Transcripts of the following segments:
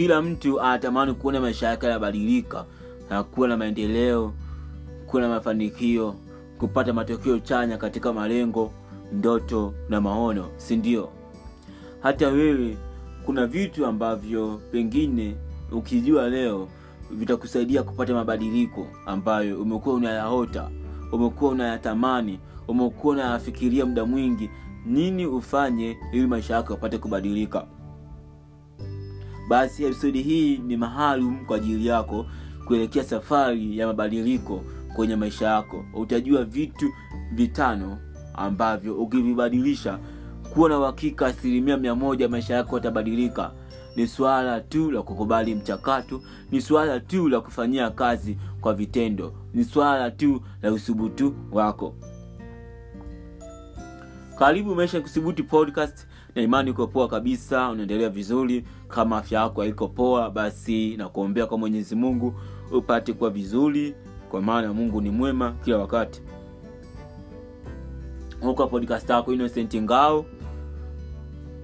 kila mtu anatamani kuona maisha yake yanabadilika na kuwa na maendeleo kuwa na mafanikio kupata matokeo chanya katika malengo ndoto na maono si ndio? Hata wewe kuna vitu ambavyo pengine ukijua leo vitakusaidia kupata mabadiliko ambayo umekuwa unayaota umekuwa unayatamani umekuwa unayafikiria muda mwingi. Nini ufanye ili maisha yako yapate kubadilika basi episodi hii ni maalum kwa ajili yako kuelekea safari ya mabadiliko kwenye maisha yako. Utajua vitu vitano ambavyo ukivibadilisha kuwa na uhakika asilimia mia maisha yako yatabadilika. Ni suala tu la kukubali mchakato ni suala tu la kufanyia kazi kwa vitendo ni suala tu la uthubutu wako. Karibu maisha kuthubuti podcast. Na imani uko poa kabisa unaendelea vizuri kama afya yako haiko poa basi nakuombea kwa mwenyezi mungu upate kuwa vizuri kwa maana mungu ni mwema kila wakati. Huko podcast yako innocent ngao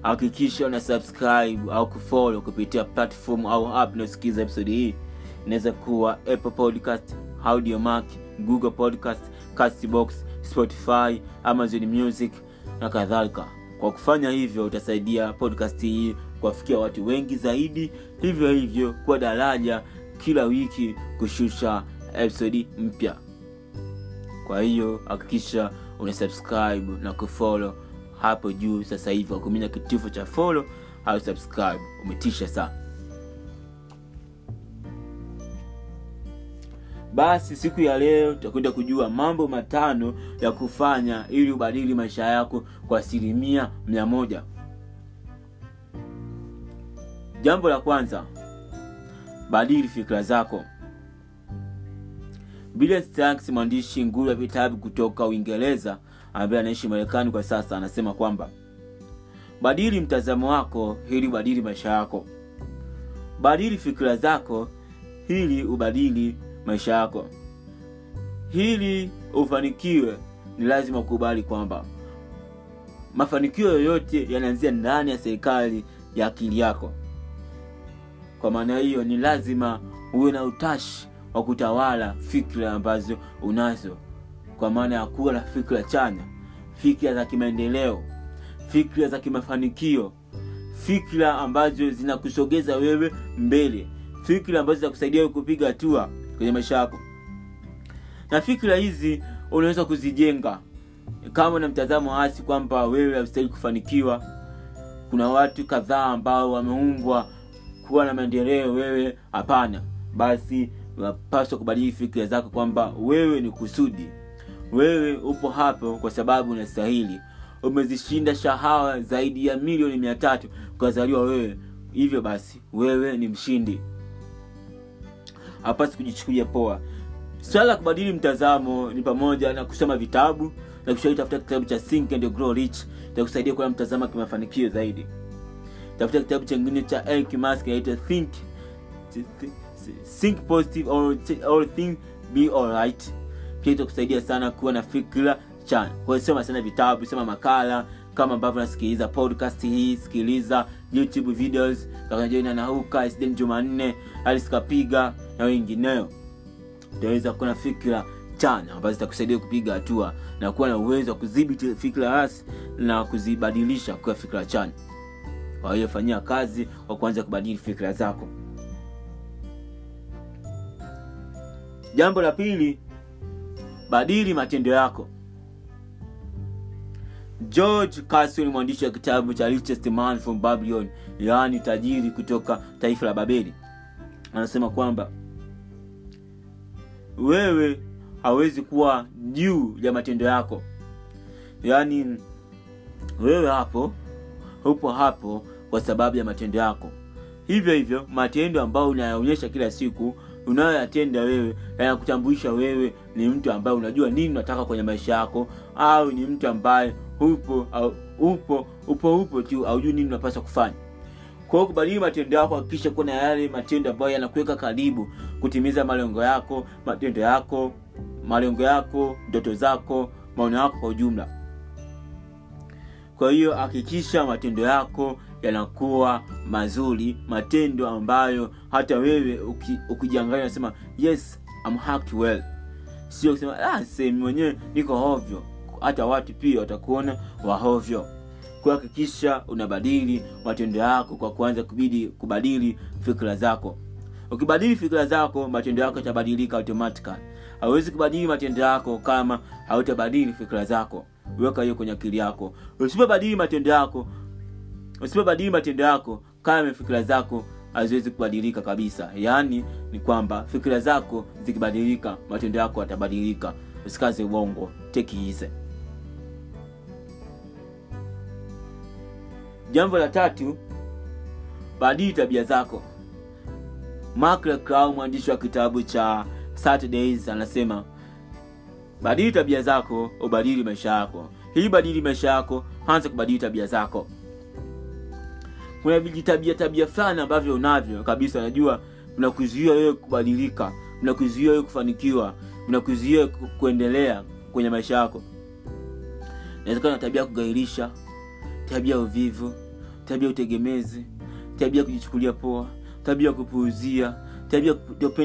hakikisha una subscribe au kufollow kupitia platform au app inayosikiza episode hii. Inaweza kuwa apple podcast audiomark google podcast castbox spotify amazon music na kadhalika. Kwa kufanya hivyo utasaidia podcast hii kuwafikia watu wengi zaidi. Hivyo hivyo kuwa daraja kila wiki kushusha episodi mpya. Kwa hiyo hakikisha unasubscribe na kufolo hapo juu sasa hivi kwa kuminya kitufu cha folo au subscribe. Umetisha sana basi siku ya leo tutakwenda kujua mambo matano ya kufanya ili ubadili maisha yako kwa asilimia mia moja jambo la kwanza badili fikira zako Starks, mwandishi nguli wa vitabu kutoka Uingereza ambaye anaishi Marekani kwa sasa, anasema kwamba badili mtazamo wako ili ubadili maisha yako. Badili fikira zako ili ubadili maisha yako. Ili ufanikiwe, ni lazima ukubali kwamba mafanikio yoyote yanaanzia ndani ya serikali ya akili yako. Kwa maana hiyo, ni lazima uwe na utashi wa kutawala fikra ambazo unazo. Kwa maana ya kuwa na fikra chanya fikra za kimaendeleo fikra za kimafanikio fikra ambazo zinakusogeza wewe mbele fikra ambazo zinakusaidia wewe kupiga hatua kwenye maisha yako. Na fikra hizi unaweza kuzijenga. Kama na mtazamo hasi kwamba wewe haustahili kufanikiwa kuna watu kadhaa ambao wameumbwa kuwa na maendeleo wewe? Hapana. Basi unapaswa kubadili fikira zako kwamba wewe ni kusudi. Wewe upo hapo kwa sababu unastahili. Umezishinda shahawa zaidi ya milioni mia tatu ukazaliwa wewe. Hivyo basi wewe ni mshindi. Hapasi kujichukulia poa. Swala la kubadili mtazamo ni pamoja na kusoma vitabu na kushauri tafuta kitabu cha think and grow rich itakusaidia kuwa mtazamo kimafanikio zaidi tafuta kitabu chengine cha Elon Musk kinaitwa think think positive or, or think be alright. Pia itakusaidia sana kuwa na fikira chana kwayo soma sana vitabu soma makala kama ambavyo nasikiliza podcast hii sikiliza youtube videos kakajoina nahuka jumanne aliskapiga na wengineo. Utaweza kuwa na fikira chana ambazo zitakusaidia kupiga hatua na kuwa na uwezo wa kudhibiti fikira hasi na kuzibadilisha kuwa fikira chanya kwa kazi kwa kuanza kubadili fikira zako. Jambo la pili badili matendo yako. George Carson mwandishi wa kitabu cha richest man from babylon yaani tajiri kutoka taifa la babeli anasema kwamba wewe hawezi kuwa juu ya matendo yako. Yaani wewe hapo upo hapo kwa sababu ya matendo yako. Hivyo hivyo matendo ambayo unayaonyesha kila siku unayoyatenda wewe yanakutambulisha wewe ni mtu ambaye unajua nini unataka kwenye maisha yako au ni mtu ambaye upo au, upo upo upo tu aujui nini unapaswa kufanya. Kwa kubadili matendo yako hakikisha kuwa na yale matendo ambayo yanakuweka karibu kutimiza malengo yako matendo yako malengo yako ndoto zako maono yako kwa ujumla. Kwa hiyo hakikisha matendo yako yanakuwa mazuri matendo ambayo hata wewe uki- ukijiangalia unasema yes I'm well. Sio kusema ah, sehemu mwenyewe niko hovyo. Hata watu pia watakuona wahovyo kuhakikisha unabadili matendo yako kwa kuanza kubidi kubadili fikra zako. Ukibadili fikra zako matendo yako yatabadilika automatically. Hawezi kubadili matendo yako kama hautabadili fikra zako. Weka hiyo kwenye akili yako. Usipobadili matendo yako usipobadili matendo yako kama fikira zako haziwezi kubadilika kabisa. Yaani ni kwamba fikira zako zikibadilika matendo yako yatabadilika. Usikaze uongo tekiize jambo la tatu badili tabia zako. Mark mwandishi wa kitabu cha saturdays anasema badili tabia zako ubadili maisha yako. Hii badili maisha yako anza kubadili tabia zako kuna vijitabia tabia fulani ambavyo unavyo kabisa najua vinakuzuia wewe kubadilika vinakuzuia wewe kufanikiwa vinakuzuia kuendelea kwenye maisha yako. Inawezekana na tabia ya kugairisha tabia ya uvivu tabia ya utegemezi tabia ya kujichukulia poa tabia ya kupuuzia tabia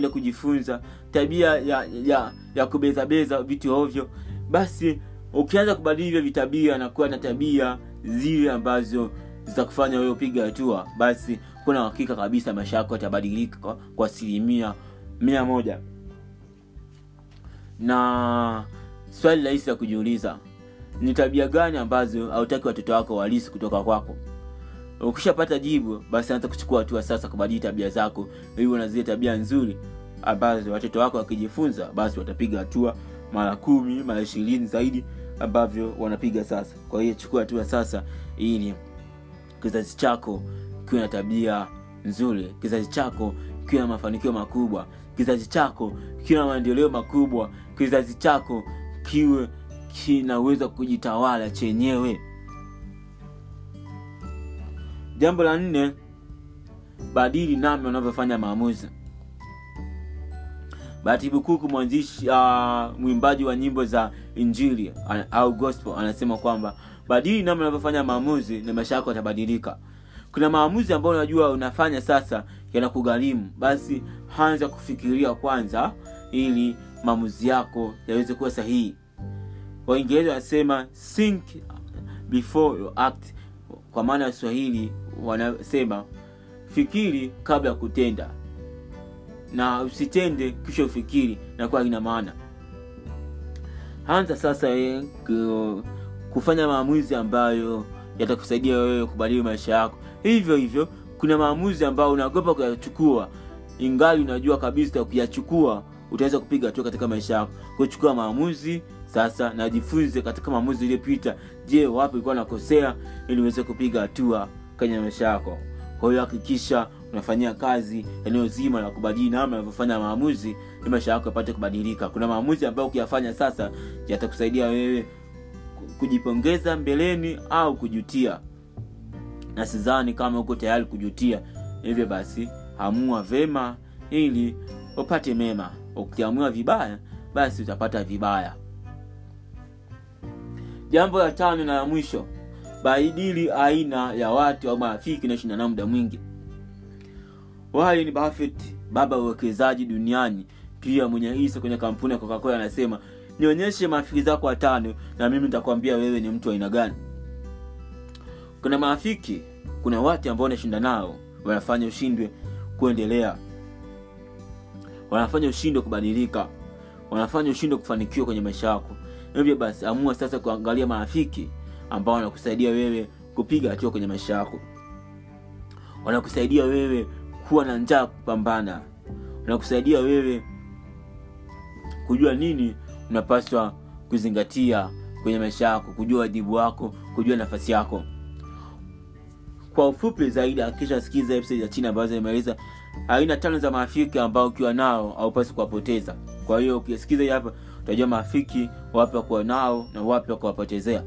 ya kujifunza tabia ya, ya, ya kubezabeza vitu ovyo. Basi ukianza kubadili hivyo vitabia nakuwa na tabia zile ambazo zitakufanya wewe upiga hatua basi kuna uhakika kabisa maisha yako yatabadilika kwa- asilimia mia moja. Na swali rahisi la kujiuliza ni tabia gani ambazo hautaki watoto wako walisi kutoka kwako? Ukishapata jibu basi anza kuchukua hatua sasa kubadili tabia zako ili na zile tabia nzuri ambazo watoto wako wakijifunza basi watapiga hatua mara kumi mara ishirini zaidi ambavyo wanapiga sasa. Kwa hiyo chukua hatua sasa ili kizazi chako kiwe na tabia nzuri kizazi chako kiwe na mafanikio makubwa kizazi chako kiwe na maendeleo makubwa kizazi chako kiwe kinaweza kujitawala chenyewe. Jambo la nne badili namna unavyofanya maamuzi. Bahati kuku mwanzishi uh, mwimbaji wa nyimbo za injili uh, au gospel anasema kwamba badili namna unavyofanya maamuzi na maisha yako yatabadilika. Kuna maamuzi ambayo unajua unafanya sasa yanakugharimu. Basi anza kufikiria kwanza ili maamuzi yako yaweze kuwa sahihi. Waingereza wanasema think before you act. Kwa maana ya swahili wanasema fikiri kabla ya kutenda. Na usitende kisha ufikiri na kuwa ina maana. Anza sasa eh, kufanya maamuzi ambayo yatakusaidia wewe kubadili maisha yako. Hivyo hivyo kuna maamuzi ambayo unaogopa kuyachukua. Ingali unajua kabisa ukiyachukua utaweza kupiga hatua katika maisha yako. Kuchukua maamuzi sasa najifunze katika maamuzi iliyopita. Je wapi ulikuwa nakosea ili uweze kupiga hatua kwenye maisha yako? Kwa hiyo hakikisha unafanyia kazi eneo zima la kubadili namna unavyofanya maamuzi ili maisha yako yapate kubadilika. Kuna maamuzi ambayo ukiyafanya sasa yatakusaidia wewe kujipongeza mbeleni au kujutia. Na sidhani kama uko tayari kujutia. Hivyo basi amua vema ili upate mema. Ukiamua vibaya basi utapata vibaya. Jambo la tano na la mwisho baidili aina ya watu au marafiki unaoshinda nao muda mwingi. Warren Buffett baba uwekezaji duniani. Pia mwenye hisa kwenye kampuni ya coca-cola anasema nionyeshe marafiki zako watano na mimi nitakwambia wewe ni mtu aina gani. Kuna marafiki kuna watu ambao unashinda nao wanafanya ushindwe kuendelea. Wanafanya ushindwe kubadilika. Wanafanya ushindwe kufanikiwa kwenye maisha yako. Hivyo basi amua sasa kuangalia marafiki ambao wanakusaidia wewe kupiga hatua kwenye maisha yako. Wanakusaidia wewe kuwa na njaa kupambana. Wanakusaidia wewe kujua nini unapaswa kuzingatia kwenye maisha yako kujua wajibu wako kujua nafasi yako. Kwa ufupi zaidi akisha sikiza ya chini ambazo imeeleza aina tano za marafiki ambao ukiwa nao haupasi kuwapoteza. Kwa hiyo ukisikiza hapa utajua marafiki wapi wakuwa nao na wapi wakuwapotezea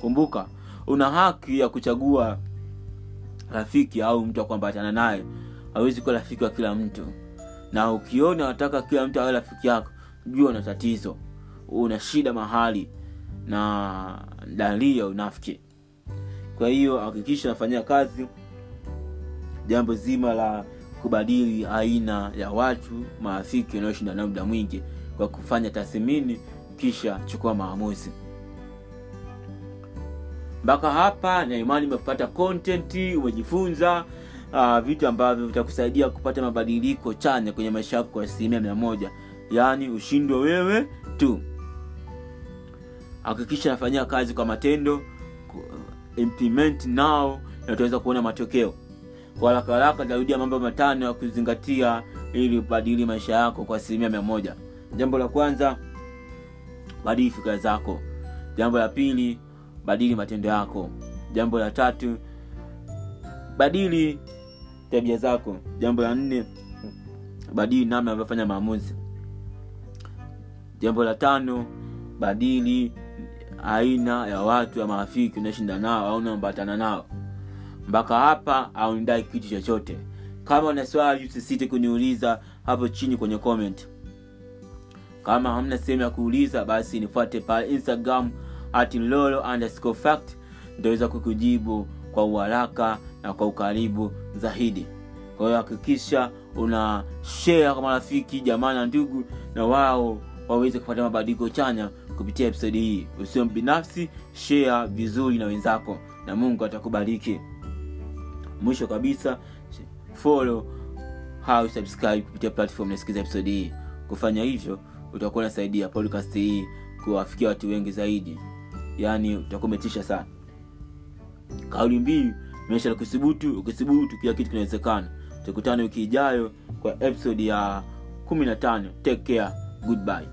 kumbuka una haki ya kuchagua rafiki au mtu akuambatana naye. Hawezi kuwa rafiki wa kila mtu. Na ukiona wataka kila mtu awe rafiki yako jua una tatizo una shida mahali na dalili unafiki. Kwa hiyo hakikisha unafanyia kazi jambo zima la kubadili aina ya watu marafiki wanaoshinda nao muda mwingi kwa kufanya tathmini kisha chukua maamuzi. Mpaka hapa na umepata kontenti umejifunza uh, vitu ambavyo vitakusaidia kupata mabadiliko chanya kwenye maisha yako kwa asilimia mia moja yaani ushindwe wewe tu. Hakikisha nafanyia kazi kwa matendo ku- implement nao na utaweza kuona matokeo. Kwa haraka haraka tarudia mambo matano ya kuzingatia ili ubadili maisha yako kwa asilimia mia moja. Jambo la kwanza badili fikira zako. Jambo la pili badili matendo yako. Jambo la tatu badili tabia zako. Jambo la nne badili namna unavyofanya maamuzi jambo la tano badili aina ya watu ya marafiki unaeshinda nao au unaambatana nao. Mpaka hapa aundai kitu chochote. Kama una swali usisite kuniuliza hapo chini kwenye comment. Kama hamna sehemu ya kuuliza basi nifuate pale instagram at lolo fact. Nitaweza kukujibu kwa uharaka na kwa ukaribu zaidi. Kwa hiyo hakikisha una share kwa marafiki jamaa na ndugu na wao waweze kupata mabadiliko chanya kupitia episodi hii. Usio binafsi shea vizuri na wenzako na mungu atakubariki. Mwisho kabisa follow au subscribe kupitia platform nasikiza episodi hii. Kufanya hivyo utakuwa unasaidia podcast hii kuwafikia watu wengi zaidi. Yaani utakuwa umetisha sana. Kauli mbii maisha la kuthubutu ukithubutu kila kitu kinawezekana. Tukutane wiki ijayo kwa episode ya 15 take care. Goodbye